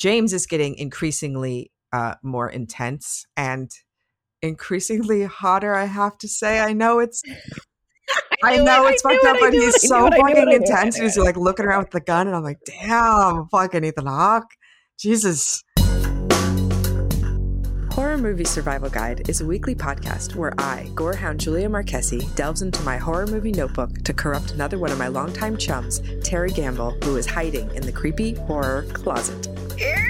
James is getting increasingly uh, more intense and increasingly hotter. I have to say. I know it's. I, know it's fucked up, but he's so fucking intense. He's like looking around with the gun, and I'm like, damn, fucking Ethan Hawke. Jesus. Horror Movie Survival Guide is a weekly podcast where I, gorehound Julia Marchese, delves into my horror movie notebook to corrupt another one of my longtime chums, Terry Gamble, who is hiding in the creepy horror closet scared.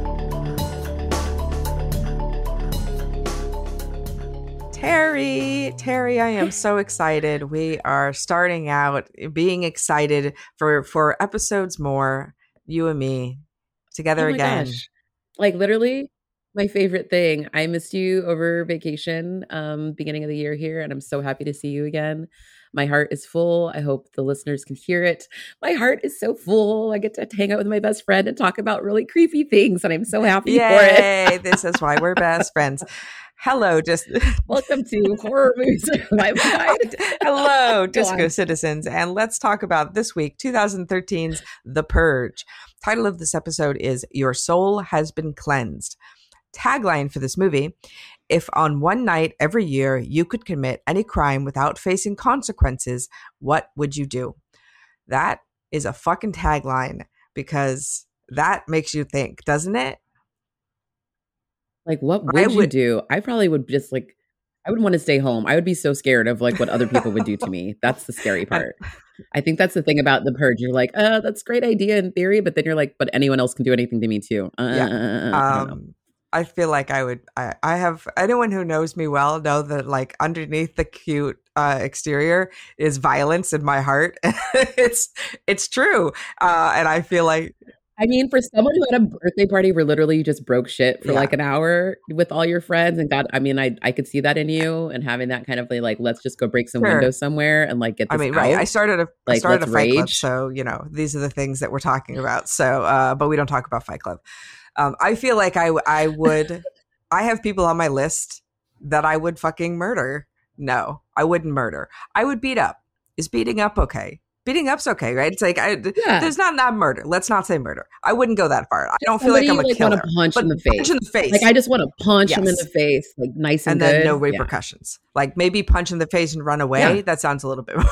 Terry, Terry, I am so excited. We are starting out being excited for for episodes more. You and me together oh again. Gosh. Like literally my favorite thing. I missed you over vacation, um, beginning of the year here, and I'm so happy to see you again. My heart is full. I hope the listeners can hear it. My heart is so full. I get to hang out with my best friend and talk about really creepy things, and I'm so happy Yay, for it. this is why we're best friends. Hello, just welcome to horror movies. My Hello, disco citizens, and let's talk about this week, 2013's The Purge. Title of this episode is "Your Soul Has Been Cleansed." Tagline for this movie: If on one night every year you could commit any crime without facing consequences, what would you do? That is a fucking tagline because that makes you think, doesn't it? Like, what would, would you do? I probably would just like, I would want to stay home. I would be so scared of like what other people would do to me. That's the scary part. I think that's the thing about the purge. You're like, uh, that's great idea in theory, but then you're like, but anyone else can do anything to me too. Uh, yeah. Um, I feel like I would. I, I have anyone who knows me well know that like underneath the cute uh, exterior is violence in my heart. it's it's true, uh, and I feel like I mean, for someone who had a birthday party where literally you just broke shit for yeah. like an hour with all your friends and got, I mean, I I could see that in you and having that kind of like, let's just go break some sure. windows somewhere and like get. I mean, out. right? I started a like, I started a Fight rage. Club, so you know these are the things that we're talking about. So, uh, but we don't talk about Fight Club. Um, I feel like I I would. I have people on my list that I would fucking murder. No, I wouldn't murder. I would beat up. Is beating up okay? beating up's okay, right? It's like I, yeah. there's not not murder. Let's not say murder. I wouldn't go that far. I don't feel like I'm a like killer. Want to punch in the face. Punch in the face. Like I just want to punch yes. him in the face, like nice and, and then no repercussions. Yeah. Like maybe punch in the face and run away. Yeah. That sounds a little bit.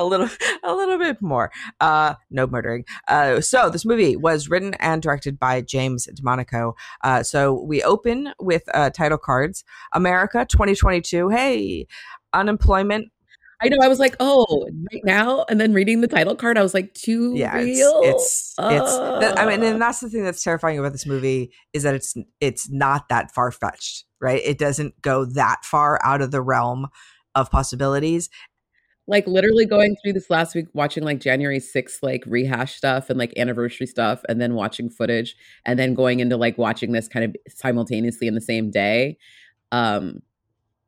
a little a little bit more uh no murdering uh so this movie was written and directed by james DeMonaco uh so we open with uh title cards america 2022 hey unemployment I know. I was like, oh, right now, and then reading the title card, I was like, too yeah, real. It's it's, it's that, I mean, and that's the thing that's terrifying about this movie is that it's it's not that far fetched, right? It doesn't go that far out of the realm of possibilities. Like literally going through this last week, watching like January 6th, like rehash stuff and like anniversary stuff, and then watching footage, and then going into like watching this kind of simultaneously in the same day. Um,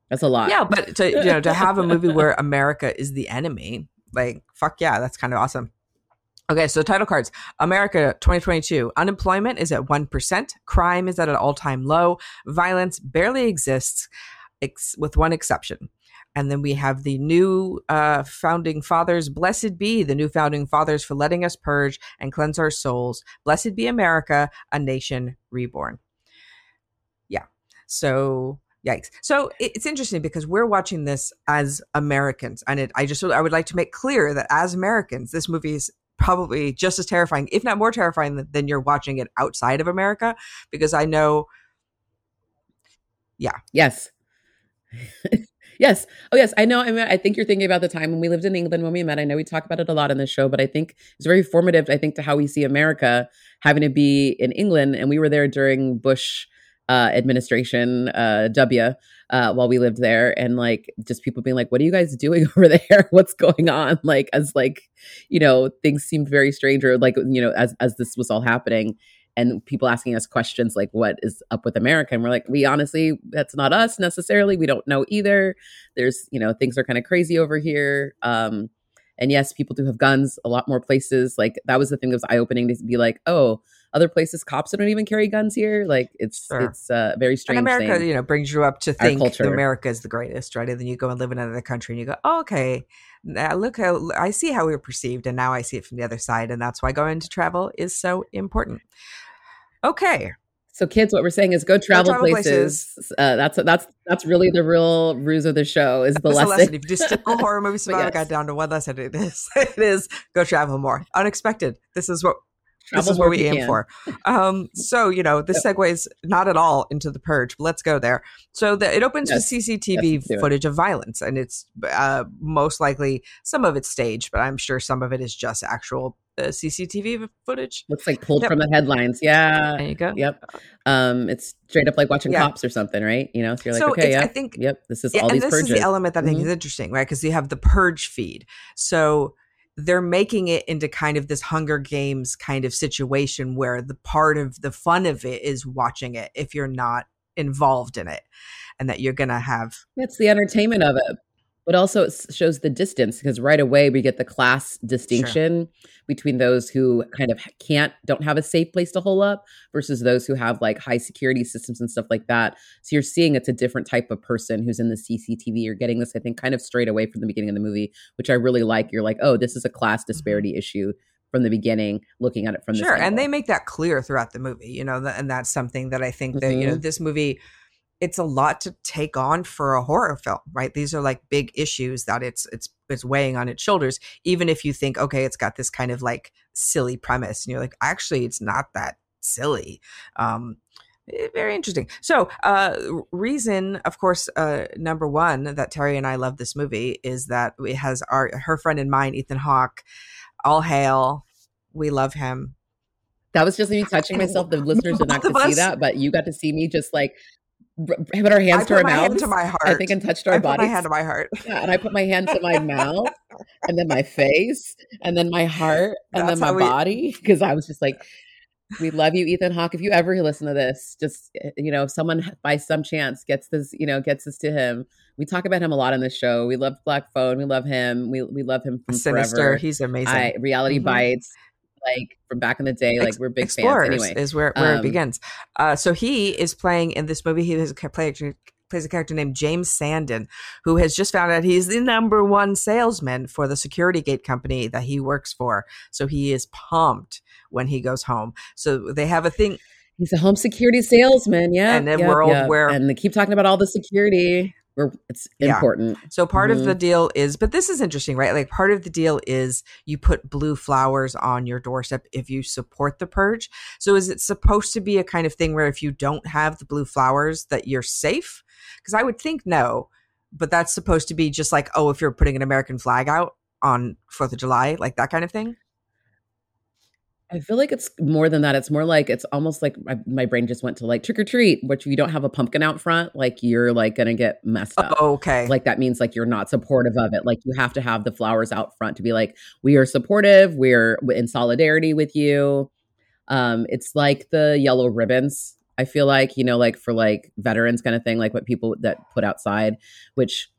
that's a lot. Yeah, but to you know to have a movie where America is the enemy, like fuck yeah, that's kind of awesome. Okay, so title cards. America 2022. Unemployment is at 1%. Crime is at an all time low. Violence barely exists, ex- with one exception. And then we have the new uh, founding fathers. Blessed be the new founding fathers for letting us purge and cleanse our souls. Blessed be America, a nation reborn. Yeah. So Yikes. So it's interesting because we're watching this as Americans. And it, I just, I would like to make clear that as Americans, this movie is probably just as terrifying, if not more terrifying than, than you're watching it outside of America. Because I know, yeah. Yes. yes. Oh, yes. I know. I mean, I think you're thinking about the time when we lived in England when we met. I know we talk about it a lot in the show, but I think it's very formative, I think, to how we see America having to be in England. And we were there during Bush uh, administration, uh, W, uh, while we lived there, and like just people being like, "What are you guys doing over there? What's going on?" Like as like you know things seemed very strange, or like you know as as this was all happening, and people asking us questions like what is up with america? And we're like we honestly that's not us necessarily. We don't know either. There's you know things are kind of crazy over here. Um and yes people do have guns a lot more places. Like that was the thing that was eye-opening to be like oh other places cops don't even carry guns here? Like it's sure. it's a very strange and america thing. you know brings you up to think america is the greatest right? And then you go and live in another country and you go oh, okay now look how i see how we're perceived and now i see it from the other side and that's why going to travel is so important okay so, kids, what we're saying is go travel, go travel places. places. Uh, that's that's that's really the real ruse of the show. Is the lesson. lesson. If you just stick horror movie survival yes. got down to one lesson, it is it is go travel more. Unexpected. This is what this is what we aim can. for. Um, so you know, this yep. segues not at all into the purge, but let's go there. So the, it opens yes. with CCTV yes, footage of violence, and it's uh, most likely some of it's staged, but I'm sure some of it is just actual uh, CCTV footage. Looks like pulled yep. from the headlines. Yeah, there you go. Yep. Um, it's straight up like watching yeah. cops or something, right? You know, so you're like, so okay, yeah, I think, yep, this is yeah, all these this purges. is the element that I think mm-hmm. is interesting, right? Because you have the purge feed, so they're making it into kind of this Hunger Games kind of situation where the part of the fun of it is watching it if you're not involved in it and that you're going to have it's the entertainment of it but also it shows the distance because right away we get the class distinction sure. between those who kind of can't don't have a safe place to hole up versus those who have like high security systems and stuff like that so you're seeing it's a different type of person who's in the cctv you're getting this i think kind of straight away from the beginning of the movie which i really like you're like oh this is a class mm-hmm. disparity mm-hmm. issue from the beginning looking at it from the sure and they make that clear throughout the movie you know and that's something that i think that mm-hmm. you know mm-hmm. this movie it's a lot to take on for a horror film, right? These are like big issues that it's it's it's weighing on its shoulders. Even if you think, okay, it's got this kind of like silly premise, and you're like, actually, it's not that silly. Um, eh, very interesting. So, uh, reason, of course, uh, number one that Terry and I love this movie is that it has our her friend and mine, Ethan Hawke. All hail, we love him. That was just me touching myself. The listeners did not get to see that, but you got to see me just like put our hands I to our mouth to my heart. I think and touched our body. My hand to my heart. Yeah, and I put my hand to my mouth, and then my face, and then my heart, and That's then my we... body. Because I was just like, "We love you, Ethan Hawke. If you ever listen to this, just eh, you know, if someone by some chance gets this, you know, gets this to him, we talk about him a lot on the show. We love Black Phone. We love him. We we love him from Sinister. Forever. He's amazing. I, Reality mm-hmm. Bites like from back in the day. Like we're big Explorers fans. Anyway, is where where um, it begins. Uh, so he is playing in this movie. He has a play, plays a character named James Sandin, who has just found out he's the number one salesman for the security gate company that he works for. So he is pumped when he goes home. So they have a thing. He's a home security salesman, yeah. And a yep, world yep. where and they keep talking about all the security where it's yeah. important. So part mm-hmm. of the deal is, but this is interesting, right? Like part of the deal is you put blue flowers on your doorstep if you support the purge. So is it supposed to be a kind of thing where if you don't have the blue flowers that you're safe? Because I would think no, but that's supposed to be just like, oh, if you're putting an American flag out on Fourth of July, like that kind of thing. I feel like it's more than that. It's more like it's almost like my, my brain just went to like trick or treat, which if you don't have a pumpkin out front, like you're like gonna get messed up. Oh, okay. Like that means like you're not supportive of it. Like you have to have the flowers out front to be like, we are supportive, we're in solidarity with you. Um, it's like the yellow ribbons. I feel like, you know, like for like veterans kind of thing, like what people that put outside, which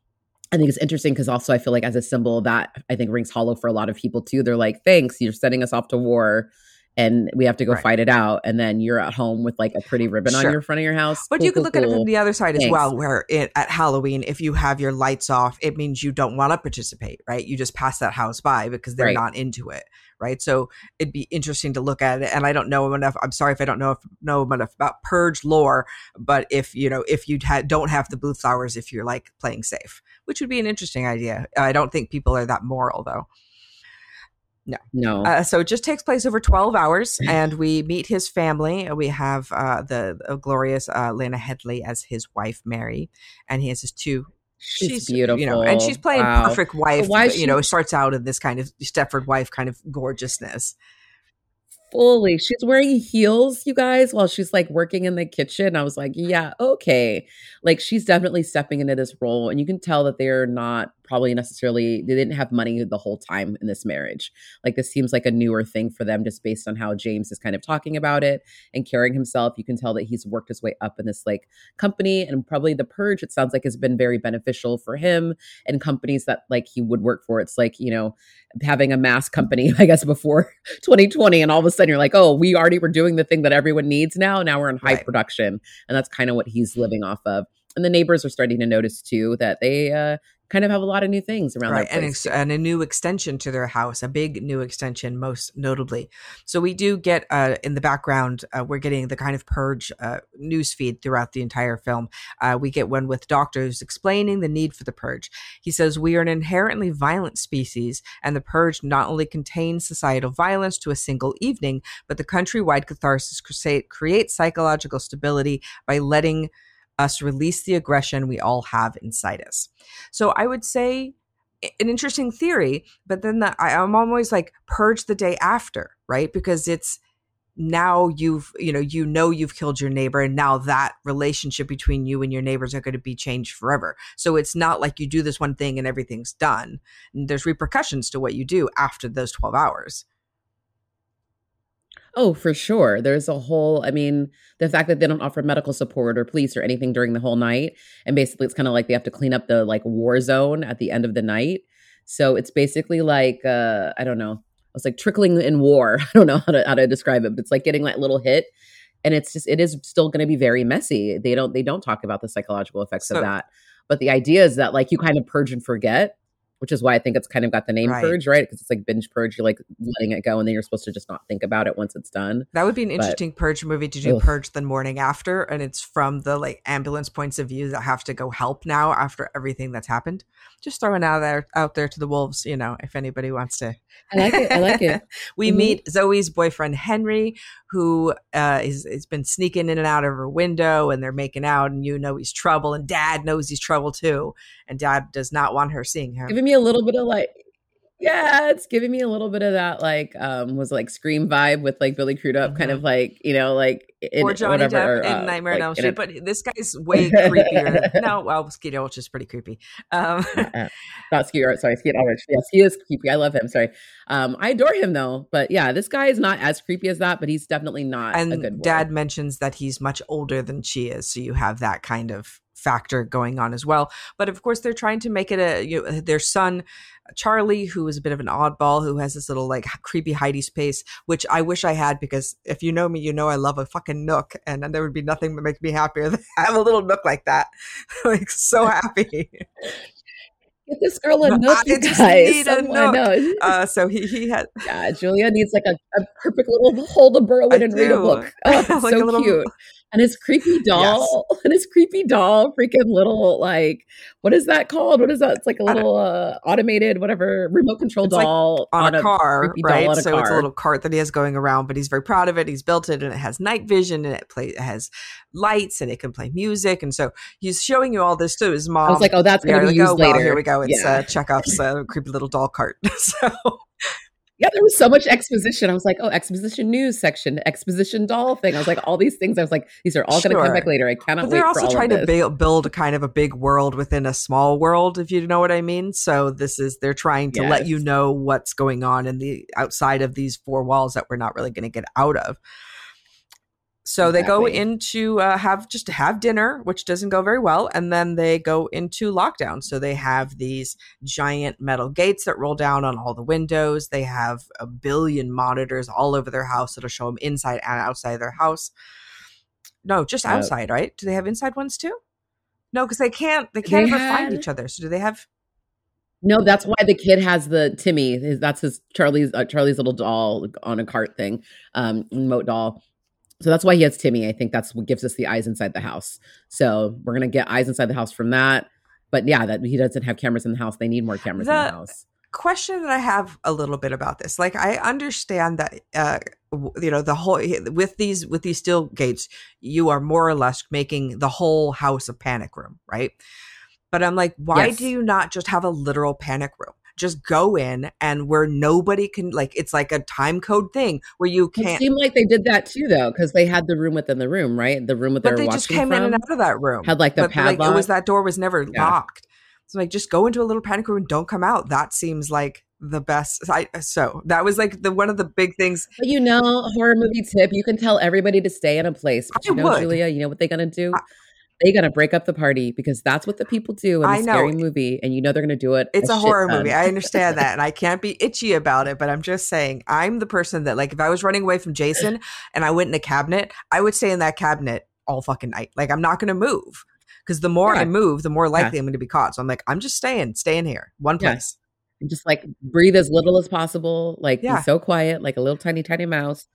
I think it's interesting because also I feel like as a symbol that I think rings hollow for a lot of people too. They're like, thanks, you're sending us off to war and we have to go right. fight it out. And then you're at home with like a pretty ribbon sure. on your front of your house. But cool, you can cool, look cool. at it from the other side Thanks. as well, where it, at Halloween, if you have your lights off, it means you don't want to participate, right? You just pass that house by because they're right. not into it, right? So it'd be interesting to look at it. And I don't know enough. I'm sorry if I don't know if, know enough about purge lore, but if you know if you ha- don't have the blue flowers, if you're like playing safe, which would be an interesting idea. I don't think people are that moral though. No, no. Uh, so it just takes place over twelve hours, and we meet his family. We have uh, the, the glorious uh, Lena Headey as his wife Mary, and he has his two. She's, she's beautiful, you know, and she's playing wow. perfect wife. Why you know, it starts out in this kind of Stepford wife kind of gorgeousness. Fully, she's wearing heels, you guys, while she's like working in the kitchen. I was like, yeah, okay, like she's definitely stepping into this role, and you can tell that they're not probably necessarily they didn't have money the whole time in this marriage. Like this seems like a newer thing for them just based on how James is kind of talking about it and carrying himself. You can tell that he's worked his way up in this like company and probably the purge it sounds like has been very beneficial for him and companies that like he would work for. It's like, you know, having a mass company, I guess before 2020 and all of a sudden you're like, "Oh, we already were doing the thing that everyone needs now. Now we're in high right. production." And that's kind of what he's living off of and the neighbors are starting to notice too that they uh, kind of have a lot of new things around right and, ex- and, a new extension to their house a big new extension most notably. So we do get uh, in the background uh, we're getting the kind of purge uh, news feed throughout the entire film. Uh, we get one with doctors explaining the need for the purge. He says we are an inherently violent species and the purge not only contains societal violence to a single evening but the countrywide catharsis crusade creates psychological stability by letting us release the aggression we all have inside us. So I would say an interesting theory, but then the, I, I'm always like purge the day after, right? Because it's now you've you know you know you've killed your neighbor and now that relationship between you and your neighbors are going to be changed forever so it's not like you do this one thing and everything's done there's repercussions to what you do after those 12 hours Oh, for sure. There's a whole, I mean, the fact that they don't offer medical support or police or anything during the whole night. And basically, it's kind of like they have to clean up the like war zone at the end of the night. So it's basically like, uh, I don't know, it's like trickling in war. I don't know how to, how to describe it, but it's like getting that little hit. And it's just, it is still going to be very messy. They don't, they don't talk about the psychological effects so, of that. But the idea is that like you kind of purge and forget which is why I think it's kind of got the name right. purge, right? Because it's like binge purge. You're like letting it go, and then you're supposed to just not think about it once it's done. That would be an interesting but, purge movie to do ugh. purge the morning after, and it's from the like ambulance points of view that have to go help now after everything that's happened. Just throwing out there out there to the wolves, you know, if anybody wants to. I like it. I like it. we mm-hmm. meet Zoe's boyfriend Henry, who uh, is has been sneaking in and out of her window, and they're making out, and you know he's trouble, and Dad knows he's trouble too, and Dad does not want her seeing him. Giving me a little bit of like yeah, it's giving me a little bit of that like um was like scream vibe with like Billy Crudup, mm-hmm. kind of like you know like in, or Johnny whatever, Depp uh, in Nightmare on Elm Street. But this guy's way creepier. no, well, Skeet Ulrich is pretty creepy. Um, uh, not Skeet Ulrich, sorry, Skeet Ulrich. Yes, he is creepy. I love him. Sorry, um, I adore him though. But yeah, this guy is not as creepy as that, but he's definitely not. And Dad mentions that he's much older than she is, so you have that kind of factor going on as well. But of course, they're trying to make it a you know, their son Charlie, who is a bit of an oddball, who has this little like creepy hidey space, which I wish I had because if you know me, you know I love a fucking nook, and then there would be nothing that makes me happier than have a little nook like that. like so happy. Get this girl a nook, you guys. Someone. Uh, so he he had. Yeah, Julia needs like a, a perfect little hold a burrow in and read a book. Oh, like so little, cute and his creepy doll. Yes. and his creepy doll freaking little like what is that called? What is that? It's like a little uh, automated whatever remote control doll like on, on, a car right? a so car. it's a little cart that he has going around but he's very proud of it. He's built it and it has night vision and it play it has lights and it can play music and so he's showing you all this to his mom i was like oh that's gonna be used oh, later well, here we go. It's yeah. uh, chekhov's uh, creepy little doll cart. So yeah, there was so much exposition. I was like, oh, exposition news section, exposition doll thing. I was like, all these things. I was like, these are all sure. going to come back later. I cannot. But they're also trying to build, build kind of a big world within a small world, if you know what I mean. So this is they're trying to yes. let you know what's going on in the outside of these four walls that we're not really going to get out of. So exactly. they go into uh, have just to have dinner, which doesn't go very well, and then they go into lockdown. So they have these giant metal gates that roll down on all the windows. They have a billion monitors all over their house that'll show them inside and outside their house. No, just outside, right? Do they have inside ones too? No, because they can't. They can't they ever had... find each other. So do they have? No, that's why the kid has the Timmy. That's his Charlie's uh, Charlie's little doll on a cart thing, um, remote doll so that's why he has Timmy. I think that's what gives us the eyes inside the house. So we're gonna get eyes inside the house from that. But yeah, that he doesn't have cameras in the house. They need more cameras the in the house. Question that I have a little bit about this, like I understand that uh, you know the whole with these with these steel gates, you are more or less making the whole house a panic room, right? But I'm like, why yes. do you not just have a literal panic room? Just go in and where nobody can like it's like a time code thing where you can't. It seemed like they did that too though because they had the room within the room, right? The room with but they just came from, in and out of that room. Had like the but, padlock. Like, it was that door was never yeah. locked. So like just go into a little panic room and don't come out. That seems like the best. I, so that was like the one of the big things. But you know, horror movie tip: you can tell everybody to stay in a place. But you I know, would. Julia, you know what they're gonna do? I- they're gonna break up the party because that's what the people do in a scary movie, and you know they're gonna do it. It's a shit horror movie. I understand that. And I can't be itchy about it, but I'm just saying I'm the person that like if I was running away from Jason and I went in a cabinet, I would stay in that cabinet all fucking night. Like I'm not gonna move. Because the more I move, the more likely I'm gonna be caught. So I'm like, I'm just staying, staying here. One Yeah. place. Just like breathe as little as possible like Yeah. be so quiet like a little tiny tiny mouse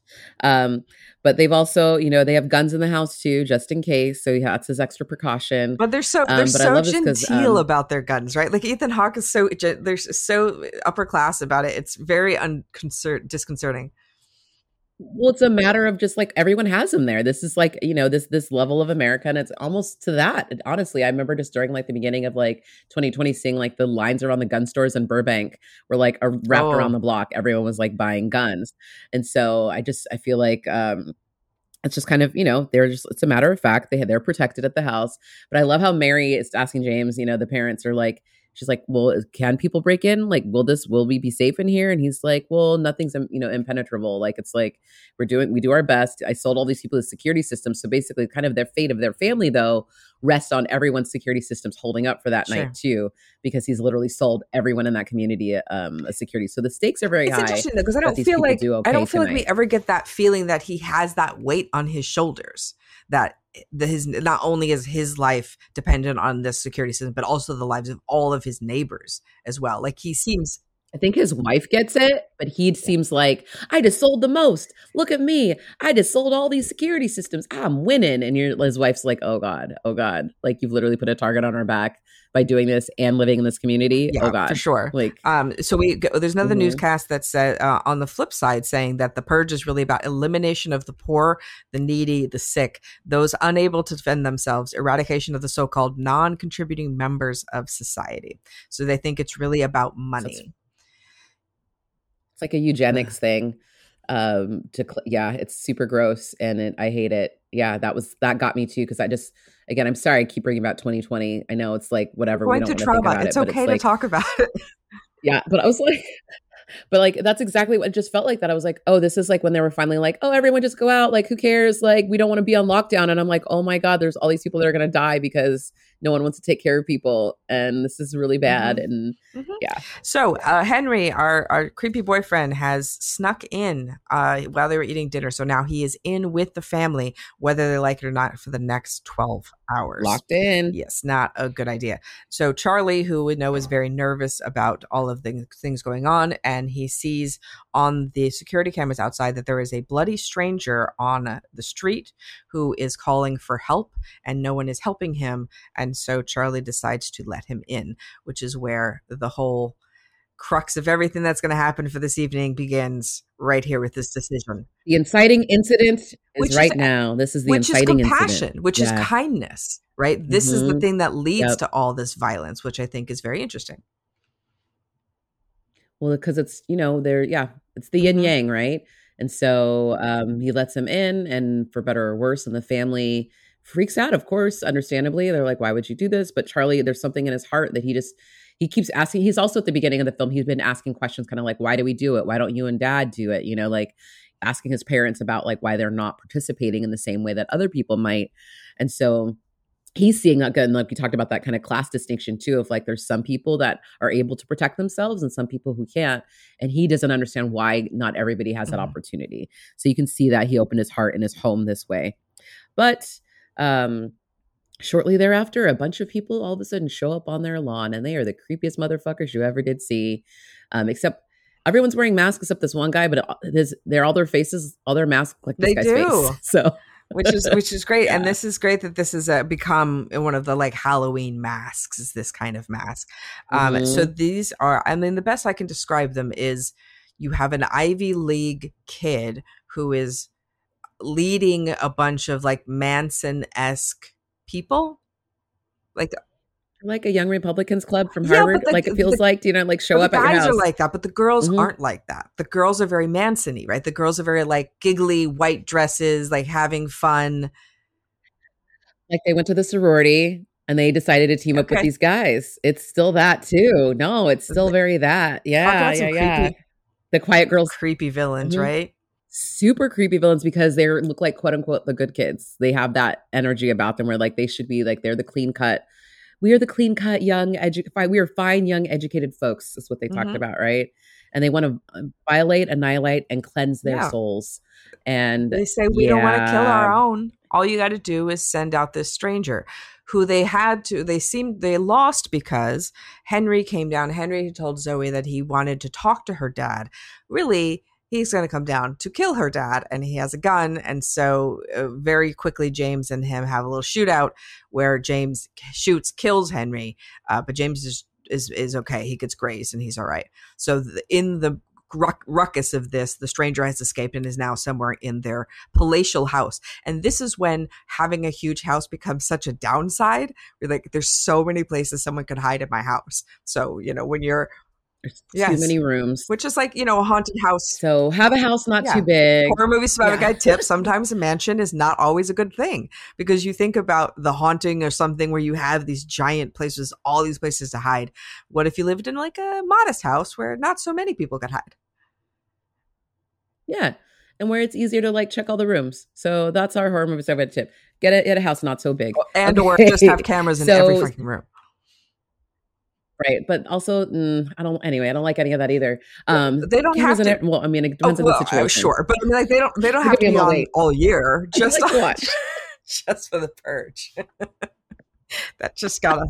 um but they've also you know they have guns in the house too just in case so yeah that's his extra precaution But they're so Um, they're I so genteel um, about their guns, right? Like Ethan Hawke is so they're so upper class about it. It's very unconcert disconcerting. Well it's a matter of just like everyone has them there. This is like you know this this level of america and it's almost to that. And honestly i remember just during like the beginning of like 2020 seeing like the lines around the gun stores in burbank were like a, wrapped Oh. around the block. Everyone was like buying guns. And so i just i feel like um it's just kind of you know they're just it's a matter of fact. They they're protected at the house. But i love how mary is asking james you know the parents are like she's like well can people break in? Like will this will we be safe in here? And he's like well nothing's you know impenetrable. Like it's like we're doing we do our best. I sold all these people the security systems. So basically kind of their fate of their family though rests on everyone's security systems holding up for that Sure. night too because he's literally sold everyone in that community um a security. So the stakes are very It's high interesting though because I don't feel like do I don't feel like we ever get that feeling that he has that weight on his shoulders. That the, his not only is his life dependent on this security system, but also the lives of all of his neighbors as well. Like he seems I think his wife gets it, but he seems like I just sold the most. Look at me. I just sold all these security systems. I'm winning. And your his wife's like, "Oh god. Oh god. Like you've literally put a target on our back by doing this and living in this community. yeah oh god. for sure. Like Um, so we go, there's another Mhm. newscast that said uh, on the flip side saying that the purge is really about elimination of the poor, the needy, the sick, those unable to defend themselves, eradication of the so-called non-contributing members of society. So they think it's really about money. it's like a eugenics thing. Um to yeah, it's super gross and it, I hate it. Yeah, that was that got me too because I just again, I'm sorry I keep bringing about 2020. I know it's like whatever we Going don't want to trauma, about it's it, okay it's to like talk about it. Yeah, but I was like, but like that's exactly what it just felt like. That I was like, oh, this is like when they were finally like, oh, everyone just go out. Like, who cares? Like, we don't want to be on lockdown. And I'm like, oh my god, there's all these people that are gonna die because no one wants to take care of people, and this is really bad. And yeah. So uh, Henry, our our creepy boyfriend, has snuck in uh, while they were eating dinner. So now he is in with the family, whether they like it or not, for the next twelve hours. locked in. Yes, not a good idea. So Charlie, who we know is very nervous about all of the things going on, and he sees on the security cameras outside that there is a bloody stranger on the street who is calling for help, and no one is helping him. And so Charlie decides to let him in, which is where the whole crux of everything that's going to happen for this evening begins right here with this decision, The inciting incident is Which is- right now. This is the which is inciting compassion, incident, which is kindness, right? This is the Mhm. thing that leads Yep. to all this violence, which I think is very interesting. Well, because it's you know they're yeah, it's the yin Mhm. yang, right? And so um, he lets him in, and for better or worse, and the family freaks out. Of course, understandably, they're like, "Why would you do this?" But Charlie, there's something in his heart that he just he keeps asking. He's also at the beginning of the film. He's been asking questions, kind of like, "Why do we do it? Why don't you and Dad do it?" You know, like asking his parents about like why they're not participating in the same way that other people might. And so he's seeing that good. And like we talked about that kind of class distinction too, of like there's some people that are able to protect themselves and some people who can't. And he doesn't understand why not everybody has that Mhm. opportunity. So you can see that he opened his heart and his home this way. But um shortly thereafter, a bunch of people all of a sudden show up on their lawn and they are the creepiest motherfuckers you ever did see. Um, except everyone's wearing masks except this one guy, but it- his, they're all their faces, all their masks like this They guy's do. face. So which is which is great and this is great that this has uh, become one of the like halloween masks is this kind of mask um so Mhm. these are i mean the best i can describe them is you have an ivy league kid who is leading a bunch of like manson-esque people like like a young Republicans club from Yeah, Harvard, the- like it feels the- like, you know, like show up the guys are like that, but the girls Mhm. aren't like that. The girls are very Manson-y, right? The girls are very like giggly white dresses, like having fun. like they went to the sorority. and they decided to team up with these guys. It's still that too. No, it's still very that. Yeah, yeah, yeah. creepy- The quiet girls, Creepy villains, Mhm. right? Super creepy villains because they look like quote unquote the good kids. They have that energy about them where like they should be like they're the clean cut. We are the clean cut young educated. We are fine young educated folks. Is what they talked Mhm. about, right? And they want to violate, annihilate, and cleanse their Yeah. souls. And They say we don't want to kill our own. All you got to do is send out this stranger who they had to they seemed they lost because Henry came down. Henry told Zoe that he wanted to talk to her dad. Really, he's going to come down to kill her dad and he has a gun and so uh, very quickly James and him have a little shootout where James shoots kills Henry uh, but James is is is okay. He gets grazed and he's all right. So th- in the ruck- ruckus of this, the stranger has escaped and is now somewhere in their palatial house. And this is when having a huge house becomes such a downside. You're like, there's so many places someone could hide in my house. So, you know, when you're, Yes. too many rooms. which is like, you know, a haunted house. So have a house not Yeah. too big. Horror movie survivor Yeah. guide tip. Sometimes a mansion is not always a good thing because you think about the haunting or something where you have these giant places, all these places to hide. What if you lived in like a modest house where not so many people could hide? Yeah. And where it's easier to like check all the rooms. So that's our horror movie survey tip. Get a, get a house not so big. Oh, and or just have cameras in every freaking room. Right. But also, mm, I don't, anyway, I don't like any of that either. Um, They don't have to- it- well, I mean, it Oh, depends well, on the situation. sure, but I mean, like they don't they don't have to be on all year. Just like watch. just for the purge. that just gotta.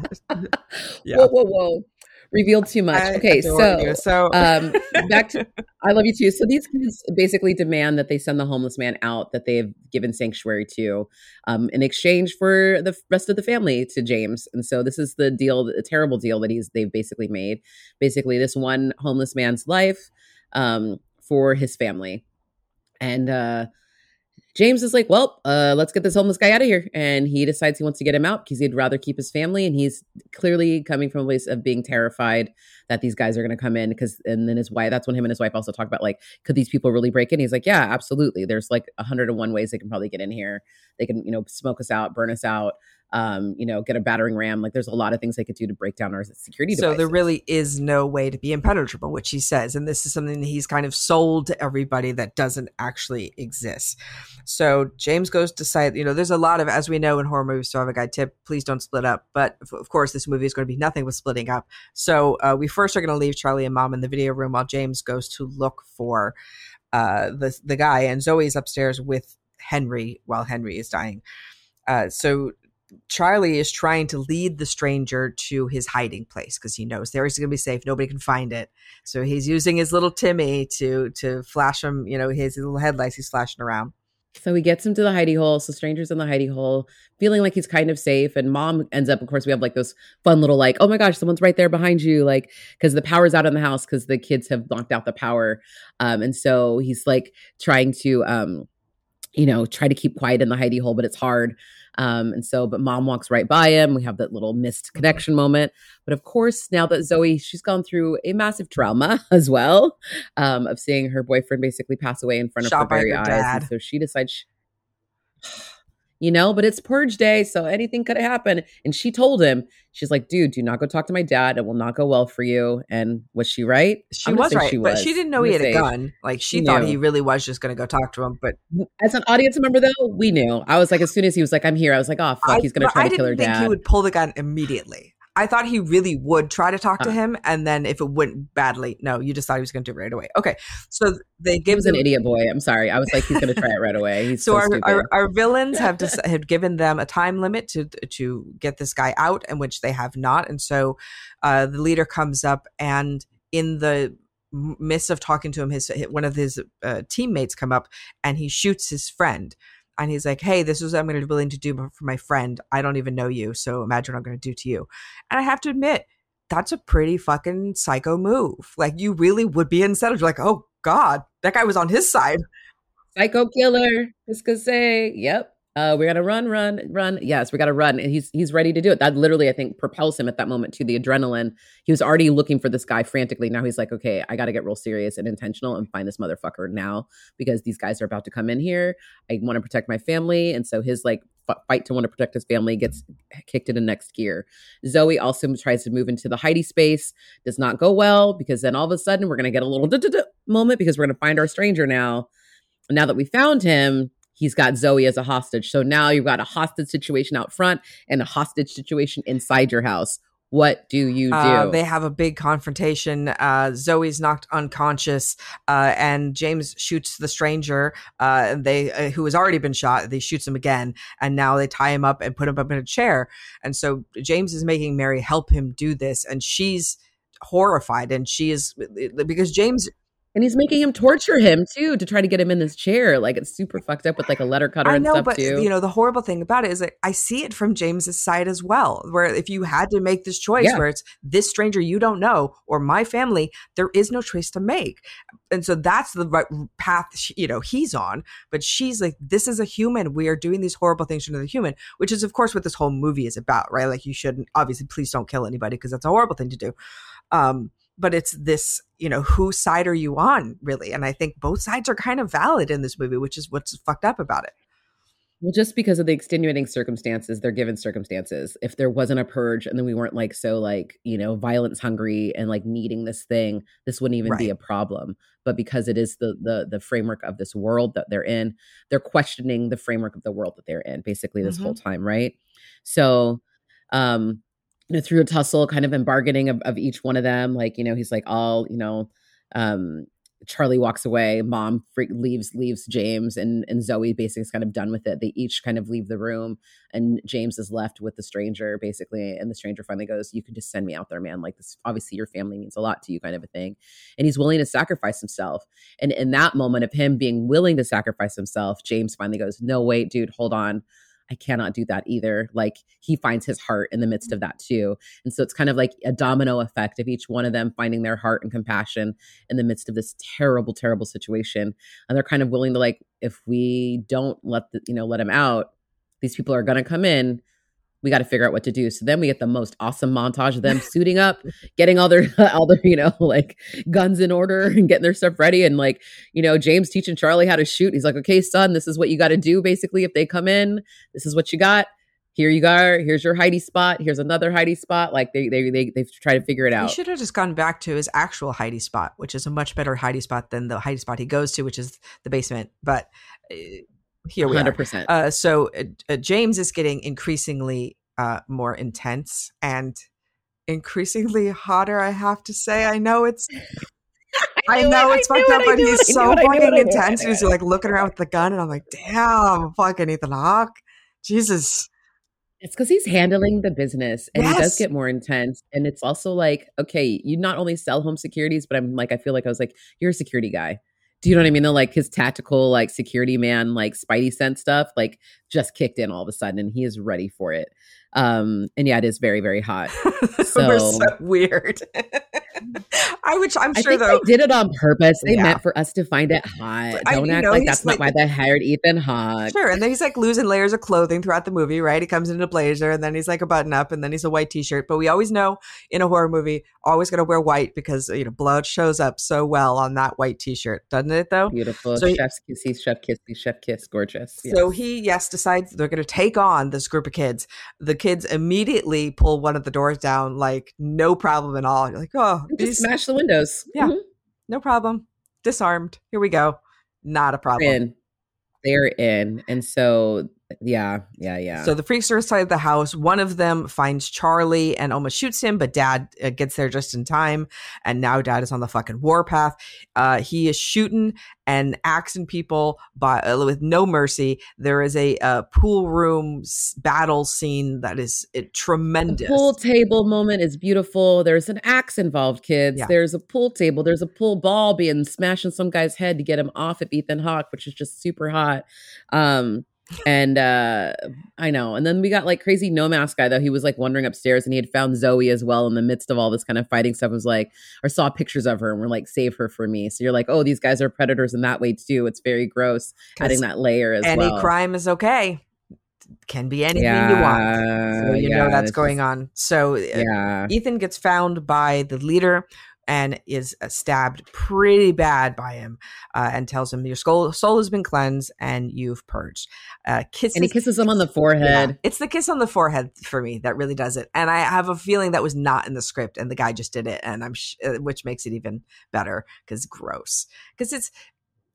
Yeah. Whoa, whoa, whoa. Revealed too much. I okay. So, you. so um back to i love you too so these kids basically demand that they send the homeless man out that they've given sanctuary to um in exchange for the rest of the family to james and so this is the deal the terrible deal that he's they've basically made basically this one homeless man's life um for his family and uh James is like, well, uh, let's get this homeless guy out of here. And he decides he wants to get him out because he'd rather keep his family. And he's clearly coming from a place of being terrified that these guys are going to come in. Because, and then his wife, that's when him and his wife also talk about, like, could these people really break in? He's like, yeah, absolutely. There's like 101 ways they can probably get in here. They can, you know, smoke us out, burn us out, um, you know, get a battering ram. Like, there's a lot of things they could do to break down our security so there really is no way to be impenetrable, which he says, and this is something that he's kind of sold to everybody that doesn't actually exist. So James goes to site. You know, there's a lot of, as we know in horror movies, so I have a guide tip: please don't split up. But of- of course, this movie is going to be nothing but splitting up. So uh, we first are going to leave Charlie and Mom in the video room while James goes to look for uh, the the guy, and Zoe's upstairs with Henry while Henry is dying. Uh, so Charlie is trying to lead the stranger to his hiding place because he knows there he's going to be safe. Nobody can find it. So he's using his little Timmy to to flash him. You know, his little headlights. He's flashing around. So he gets him to the hidey hole. So stranger's in the hidey hole, feeling like he's kind of safe. And mom ends up, of course, we have like those fun little like, oh my gosh, someone's right there behind you, like because the power's out in the house because the kids have knocked out the power. Um, and so he's like trying to um, you know, try to keep quiet in the hidey hole, but it's hard. Um, and so, but mom walks right by him. We have that little missed connection moment. But of course, now that Zoe, she's gone through a massive trauma as well um, of seeing her boyfriend basically pass away in front of her very her eyes. so she decides, she- you know, but it's purge day, so anything could happen. And she told him, she's like, dude, do not go talk to my dad. It will not go well for you. And was she right? She was right, she but she didn't know I'm he had gonna a gun. Like she She thought he really was just going to go talk to him. But As an audience member, though, we knew. I was like, as soon as he was like, I'm here, I was like, oh, fuck, I, he's going to try I to kill her dad. he would pull the gun immediately. I thought he really would try to talk to Uh. him, and then if it went badly, no, you just thought he was going to do it right away. Okay, so they He give an idiot boy. I'm sorry. I was like, he's going to try it right away. He's so so, our, our, our villains have just have given them a time limit to to get this guy out and which they have not and so uh, the leader comes up and in the midst of talking to him his one of his uh, teammates come up and he shoots his friend and he's like hey this is what i'm going to be willing to do for my friend i don't even know you so imagine what i'm going to do to you and i have to admit that's a pretty fucking psycho move like you really would be unsettled you're like oh god that guy was on his side Psycho killer. Just gonna say, yep. Uh, we gotta run, run, run. Yes, we gotta run. And he's he's ready to do it. That literally, I think, propels him at that moment to the adrenaline. He was already looking for this guy frantically. Now he's like, okay, I gotta get real serious and intentional and find this motherfucker now because these guys are about to come in here. I want to protect my family. And so his like fight to want to protect his family gets kicked into next gear. Zoe also tries to move into the hidey space, does not go well because then all of a sudden we're to get a little moment because we're to find our stranger now. Now that we found him, he's got Zoe as a hostage. So now you've got a hostage situation out front and a hostage situation inside your house. What do you do? Uh, they have a big confrontation. Uh, Zoe's knocked unconscious, uh, and James shoots the stranger. Uh, they uh, who has already been shot. They shoots him again, and now they tie him up and put him up in a chair. And so James is making Mary help him do this, and she's horrified, and she is because James and he's making him torture him too to try to get him in this chair. Like it's super fucked up with like a letter cutter I know, and stuff but, too. You know, the horrible thing about it is that I see it from James's side as well. Where if you had to make this choice, yeah. where it's this stranger you don't know or my family, there is no choice to make. And so that's the right path, you know, he's on. But she's like, this is a human. We are doing these horrible things to another human, which is, of course, what this whole movie is about, right? Like, you shouldn't, obviously, please don't kill anybody because that's a horrible thing to do. Um, but it's this you know whose side are you on really? And i think both sides are kind of valid in this movie which is what's fucked up about it. Well just because of the extenuating circumstances they're given circumstances. If there wasn't a purge and then we weren't like so like you know violence hungry and like needing this thing this wouldn't even right. be a problem. But because it is the the the framework of this world that they're in they're questioning the framework of the world that they're in basically this mm-hmm. whole time right? So um you know, through a tussle, kind of in bargaining of, of each one of them. Like, you know, he's like, all, you know, um, Charlie walks away, mom freak, leaves leaves James and and Zoe basically is kind of done with it. They each kind of leave the room and James is left with the stranger basically and the stranger finally goes, "You can just send me out there, man. Like this obviously your family means a lot to you kind of a thing." And he's willing to sacrifice himself. And in that moment of him being willing to sacrifice himself, James finally goes, "No, wait, dude, hold on. I cannot do that either. Like he finds his heart in the midst of mm-hmm. that too. And so it's kind of like a domino effect of each one of them finding their heart and compassion in the midst of this terrible, terrible situation. And they're kind of willing to like, if we don't let the, you know, let him out, these people are going to come in we got to figure out what to do. So then we get the most awesome montage of them suiting up, getting all their all their you know like guns in order and getting their stuff ready, and like you know James teaching Charlie how to shoot. He's like, okay, son, this is what you got to do. Basically, if they come in, this is what you got. Here you go. Here's your hidey spot. Here's another hidey spot. Like they they they they've tried to figure it out. He should have just gone back to his actual hidey spot, which is a much better hidey spot than the hidey spot he goes to, which is the basement. But uh, here we 100%. are. Uh, so uh, uh, James is getting increasingly uh, more intense and increasingly hotter. I have to say, I know it's. I, know it's fucked up, but he's so fucking intense. He's like looking around with the gun, and I'm like, damn, fucking Ethan Hawke, Jesus. It's because he's handling the business and yes. he does get more intense. And it's also like, okay, you not only sell home securities, but I'm like, I feel like I was like, you're a security guy do you know what I mean? Though, like his tactical, like security man, like Spidey sense stuff, like just kicked in all of a sudden, and he is ready for it. Um, and yeah, it is very, very hot. So, so weird. I which I'm sure though they did it on purpose. They yeah. meant for us to find it hot. I, Don't act know, like that's like, not why they hired Ethan Hawke. Sure, and then he's like losing layers of clothing throughout the movie. Right? He comes in a blazer, and then he's like a button up, and then he's a white t-shirt. But we always know in a horror movie, always going to wear white because you know blood shows up so well on that white t-shirt, doesn't it? Though beautiful. So chef's kiss, chef kiss, chef kiss, gorgeous. Yes. So he yes decides they're going to take on this group of kids. The kids immediately pull one of the doors down, like no problem at all. You're like, oh, just smash the windows. Yeah, mm-hmm. no problem. Disarmed. Here we go. Not a problem. In. They're in, and so yeah, yeah, yeah. So the freaks are inside the house. One of them finds Charlie and almost shoots him, but dad uh, gets there just in time. And now dad is on the fucking warpath. Uh, he is shooting and axing people by, uh, with no mercy. There is a uh, pool room battle scene that is it, tremendous. The pool table moment is beautiful. There's an axe involved, kids. Yeah. There's a pool table. There's a pool ball being smashed in some guy's head to get him off of Ethan Hawke, which is just super hot. Um, and uh I know. And then we got like crazy no mask guy though. He was like wandering upstairs and he had found Zoe as well in the midst of all this kind of fighting stuff. Was like, or saw pictures of her and we're like, save her for me. So you're like, oh, these guys are predators in that way too. It's very gross. Adding that layer as any well. Any crime is okay. Can be anything yeah, you want. So you yeah, know that's going on. So uh, yeah. Ethan gets found by the leader and is uh, stabbed pretty bad by him uh, and tells him your soul, soul has been cleansed and you've purged. Uh, kisses, and he kisses him on the forehead. Yeah, it's the kiss on the forehead for me that really does it. And I have a feeling that was not in the script and the guy just did it. And I'm, sh- uh, which makes it even better because gross. Because it's,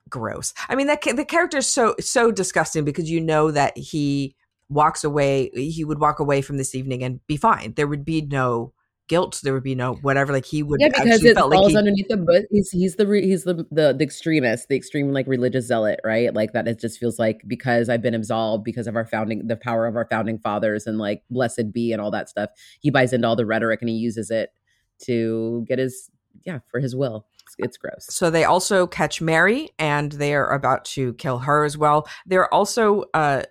gross. I mean, that the character is so so disgusting because you know that he walks away. He would walk away from this evening and be fine. There would be no guilt. There would be no whatever. Like he would. Yeah, because it falls like he, underneath the. But he's he's the he's the, the the extremist, the extreme like religious zealot, right? Like that. It just feels like because I've been absolved because of our founding, the power of our founding fathers, and like blessed be and all that stuff. He buys into all the rhetoric and he uses it to get his yeah for his will it's, it's gross so they also catch mary and they are about to kill her as well they're also uh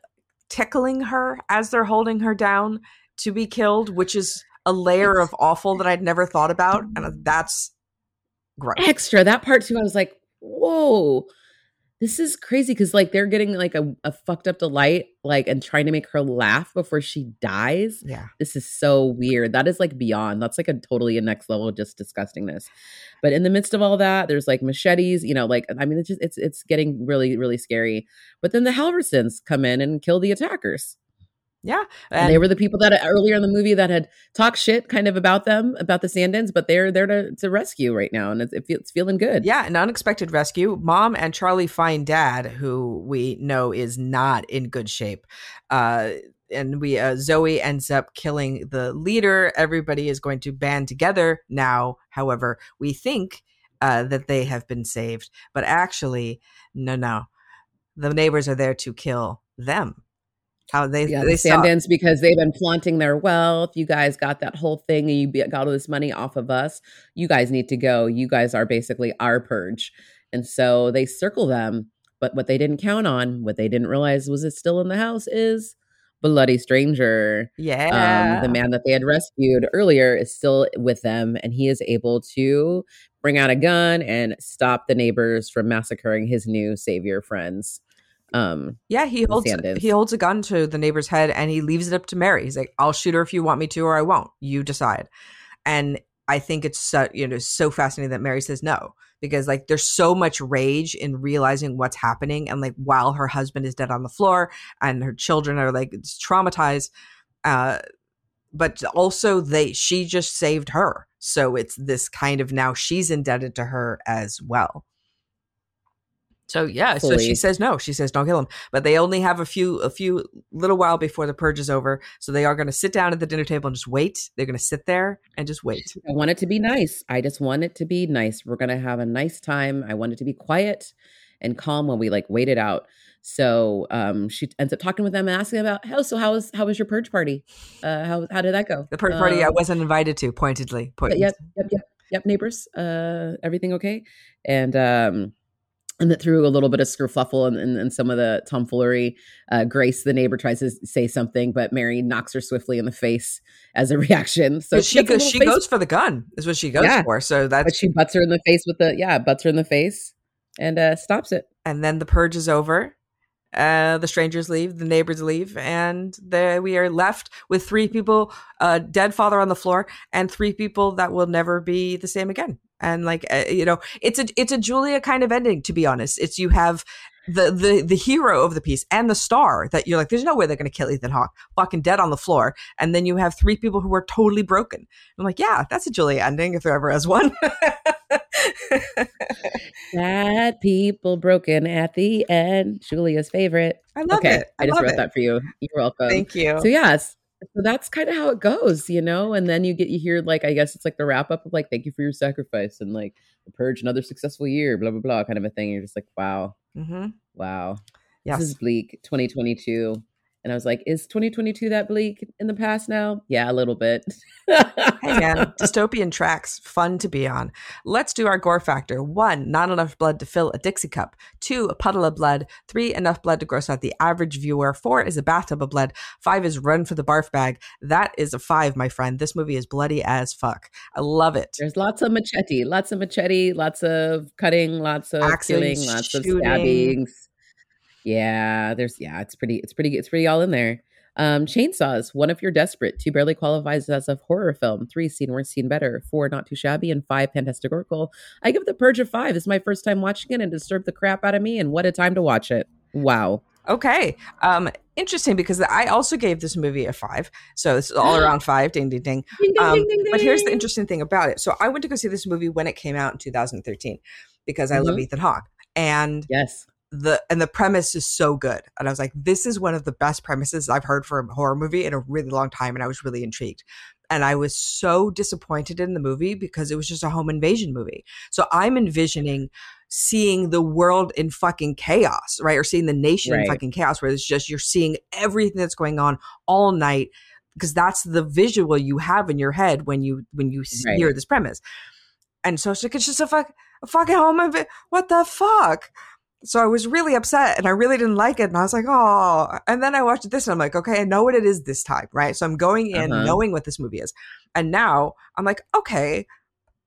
tickling her as they're holding her down to be killed which is a layer of awful that i'd never thought about and uh, that's gross. Extra. That part too i was like whoa. This is crazy. Because like they're getting like a, a fucked up delight like and trying to make her laugh before she dies. Yeah. This is so weird. That is like beyond. That's like a totally a next level just disgustingness. But in the midst of all that there's like machetes you know like i mean it's just it's it's getting really really scary. But then the halversons come in and kill the attackers yeah. And, and they were the people that earlier in the movie that had talked shit kind of about them, about the Sandins, but they're there to, to rescue right now. And it's, it's feeling good. Yeah. An unexpected rescue. Mom and Charlie find dad, who we know is not in good shape. Uh, and we uh, Zoe ends up killing the leader. Everybody is going to band together now. However, we think uh, that they have been saved, but actually, no, no, the neighbors are there to kill them how they yeah they the Sandins because they've been flaunting their wealth. You guys got that whole thing, and you got all this money off of us. You guys need to go. You guys are basically our purge, and so they circle them. But what they didn't count on, what they didn't realize was it still in the house is bloody stranger. Yeah, um, the man that they had rescued earlier is still with them, and he is able to bring out a gun and stop the neighbors from massacring his new savior friends. Um, yeah, he holds he holds a gun to the neighbor's head and he leaves it up to Mary. He's like, "I'll shoot her if you want me to, or I won't. You decide." And I think it's so you know so fascinating that Mary says no because like there's so much rage in realizing what's happening and like while her husband is dead on the floor and her children are like traumatized uh but also they she just saved her so it's this kind of now she's indebted to her as well so yeah, Fully. so she says no. She says don't kill him. But they only have a few a few little while before the purge is over. So they are going to sit down at the dinner table and just wait. They're going to sit there and just wait. I want it to be nice. I just want it to be nice. We're going to have a nice time. I want it to be quiet and calm when we like wait it out. So um, she ends up talking with them and asking about how. So how was how was your purge party? Uh, how how did that go? The purge party I um, wasn't invited to. Pointedly, pointedly. Yep, yep, yep, yep. Neighbors, uh, everything okay? And um, and that through a little bit of skerfluffle and, and, and some of the tomfoolery, uh, Grace, the neighbor, tries to say something, but Mary knocks her swiftly in the face as a reaction. So she, she goes, she face- goes for the gun. Is what she goes yeah. for. So that's but she butts her in the face with the yeah, butts her in the face and uh, stops it. And then the purge is over. Uh, the strangers leave, the neighbors leave, and there we are left with three people, a dead father on the floor, and three people that will never be the same again and like uh, you know it's a it's a julia kind of ending to be honest it's you have the the the hero of the piece and the star that you're like there's no way they're going to kill ethan hawke fucking dead on the floor and then you have three people who are totally broken i'm like yeah that's a julia ending if there ever is one Sad people broken at the end. Julia's favorite. I love okay, it. I, I just wrote it. that for you. You're welcome. Thank you. So yes, so that's kind of how it goes, you know? And then you get, you hear like, I guess it's like the wrap up of like, thank you for your sacrifice and like the purge, another successful year, blah, blah, blah, kind of a thing. You're just like, wow. Mm-hmm. Wow. Yes. This is bleak 2022. And I was like, is 2022 that bleak in the past now? Yeah, a little bit. hey man, dystopian tracks, fun to be on. Let's do our gore factor. One, not enough blood to fill a Dixie cup. Two, a puddle of blood. Three, enough blood to gross out the average viewer. Four is a bathtub of blood. Five is run for the barf bag. That is a five, my friend. This movie is bloody as fuck. I love it. There's lots of machete, lots of machete, lots of cutting, lots of Axing, killing, lots shooting. of stabbings yeah, there's yeah, it's pretty, it's pretty, it's pretty all in there. Um, Chainsaws, one if you're desperate, two barely qualifies as a horror film, three seen worse, seen better, four not too shabby, and five fantasticorical. I give The Purge a five. It's my first time watching it and it disturbed the crap out of me, and what a time to watch it. Wow. Okay. Um, interesting because I also gave this movie a five. So this is all around five. Ding, ding, ding. Ding, ding, Um, ding, ding, but here's the interesting thing about it. So I went to go see this movie when it came out in 2013 because I love Mhm. Ethan Hawke. And Yes. The and the premise is so good. And I was like, this is one of the best premises I've heard for a horror movie in a really long time. And I was really intrigued. And I was so disappointed in the movie because it was just a home invasion movie. So I'm envisioning seeing the world in fucking chaos, right? Or seeing the nation in fucking chaos where it's just you're seeing everything that's going on all night because that's the visual you have in your head when you when you Right. hear this premise. And so it's like it's just a fuck a fucking home invasion. What the fuck? So I was really upset and I really didn't like it. And I was like, oh. And then I watched this and I'm like, okay, I know what it is this time, right? So I'm going in Uh-huh. knowing what this movie is. And now I'm like, okay,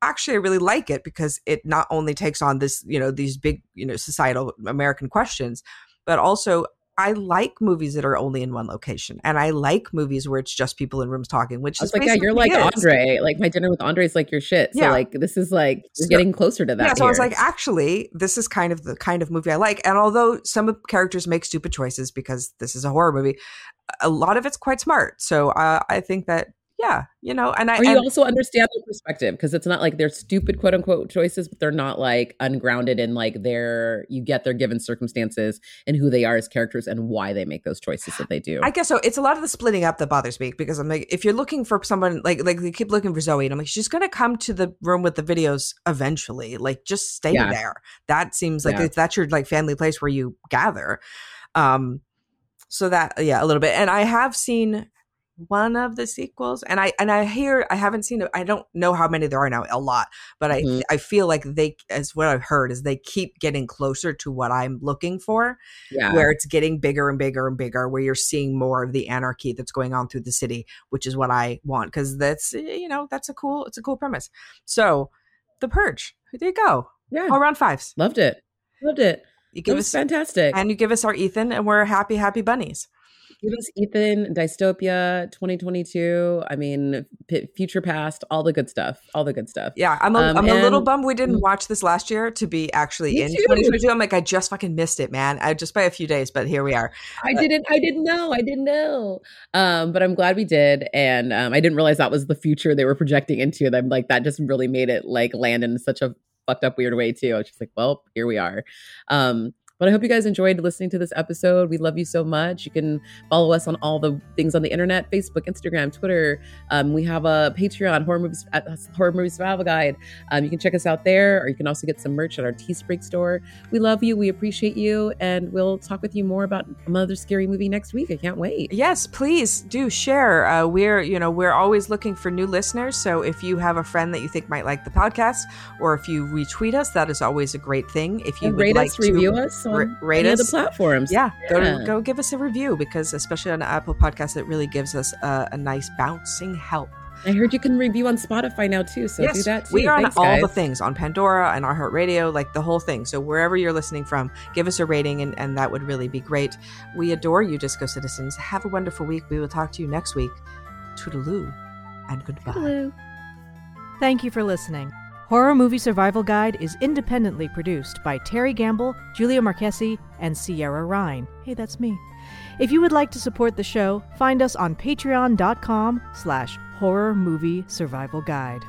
actually, I really like it because it not only takes on this, you know, these big, you know, societal American questions, but also I like movies that are only in one location. And I like movies where it's just people in rooms talking, which is like, yeah, you're like is. Andre. Like my dinner with Andre is like your shit. So Yeah. like this is like So- getting closer to that. Yeah, so I was like, actually, this is kind of the kind of movie I like. And although some characters make stupid choices because this is a horror movie, a lot of it's quite smart. So uh, I think that, yeah, you know, and I or you and- also understand their perspective because it's not like they're stupid quote unquote choices, but they're not like ungrounded in like their you get their given circumstances and who they are as characters and why they make those choices that they do. I guess so. It's a lot of the splitting up that bothers me because I'm like, if you're looking for someone like like you keep looking for Zoe, and I'm like, she's gonna come to the room with the videos eventually. Like, just stay Yeah. there. That seems like Yeah. that's your like family place where you gather. Um, so that yeah, a little bit. And I have seen one of the sequels, and I and I hear I haven't seen it. I don't know how many there are now. A lot, but I Mhm. I feel like they as what I've heard is they keep getting closer to what I'm looking for yeah. where it's getting bigger and bigger and bigger, where you're seeing more of the anarchy that's going on through the city, which is what I want because that's eh, you know that's a cool it's a cool premise. So, The Purge, there you go, yeah. all round fives. Loved it. Loved it. You It was us fantastic. and you give us our Ethan, and we're happy happy bunnies. Give us Ethan, Dystopia, 2022. I mean, P- Future Past, all the good stuff. All the good stuff. Yeah, I'm a, Um, I'm a little bummed we didn't Mm. watch this last year to be actually Me in too. 2022. I'm like I just fucking missed it, man. I just by a few days, but here we are. I didn't. I didn't know. I didn't know. Um, but I'm glad we did, and um, I didn't realize that was the future they were projecting into. And I'm like, that just really made it like land in such a fucked up weird way too. I was just like, well, here we are. Um, but I hope you guys enjoyed listening to this episode. We love you so much. You can follow us on all the things on the internet: Facebook, Instagram, Twitter. Um, we have a Patreon, horror movies, at horror movie survival guide. Um, you can check us out there, or you can also get some merch at our Teespring store. We love you. We appreciate you, and we'll talk with you more about another scary movie next week. I can't wait. Yes, please do share. Uh, we're you know we're always looking for new listeners. So if you have a friend that you think might like the podcast, or if you retweet us, that is always a great thing. If you And would rate like us, to review us on ra- rate any of the platforms. yeah, go Yeah. to, go give us a review because especially on Apple Podcasts, it really gives us a, a nice bouncing help. I heard you can review on Spotify now too, so do that too. we are Thanks, on all guys. the things on Pandora and iHeartRadio, like the whole thing. So wherever you're listening from, give us a rating, and, and that would really be great. We adore you, Disco Citizens. Have a wonderful week. We will talk to you next week. Toodaloo and goodbye. Hello. Thank you for listening. Horror Movie Survival Guide is independently produced by Terry Gamble, Julia Marchese, and Sierra Ryan. Hey, that's me. If you would like to support the show, find us on patreon.com slash horror movie survival guide.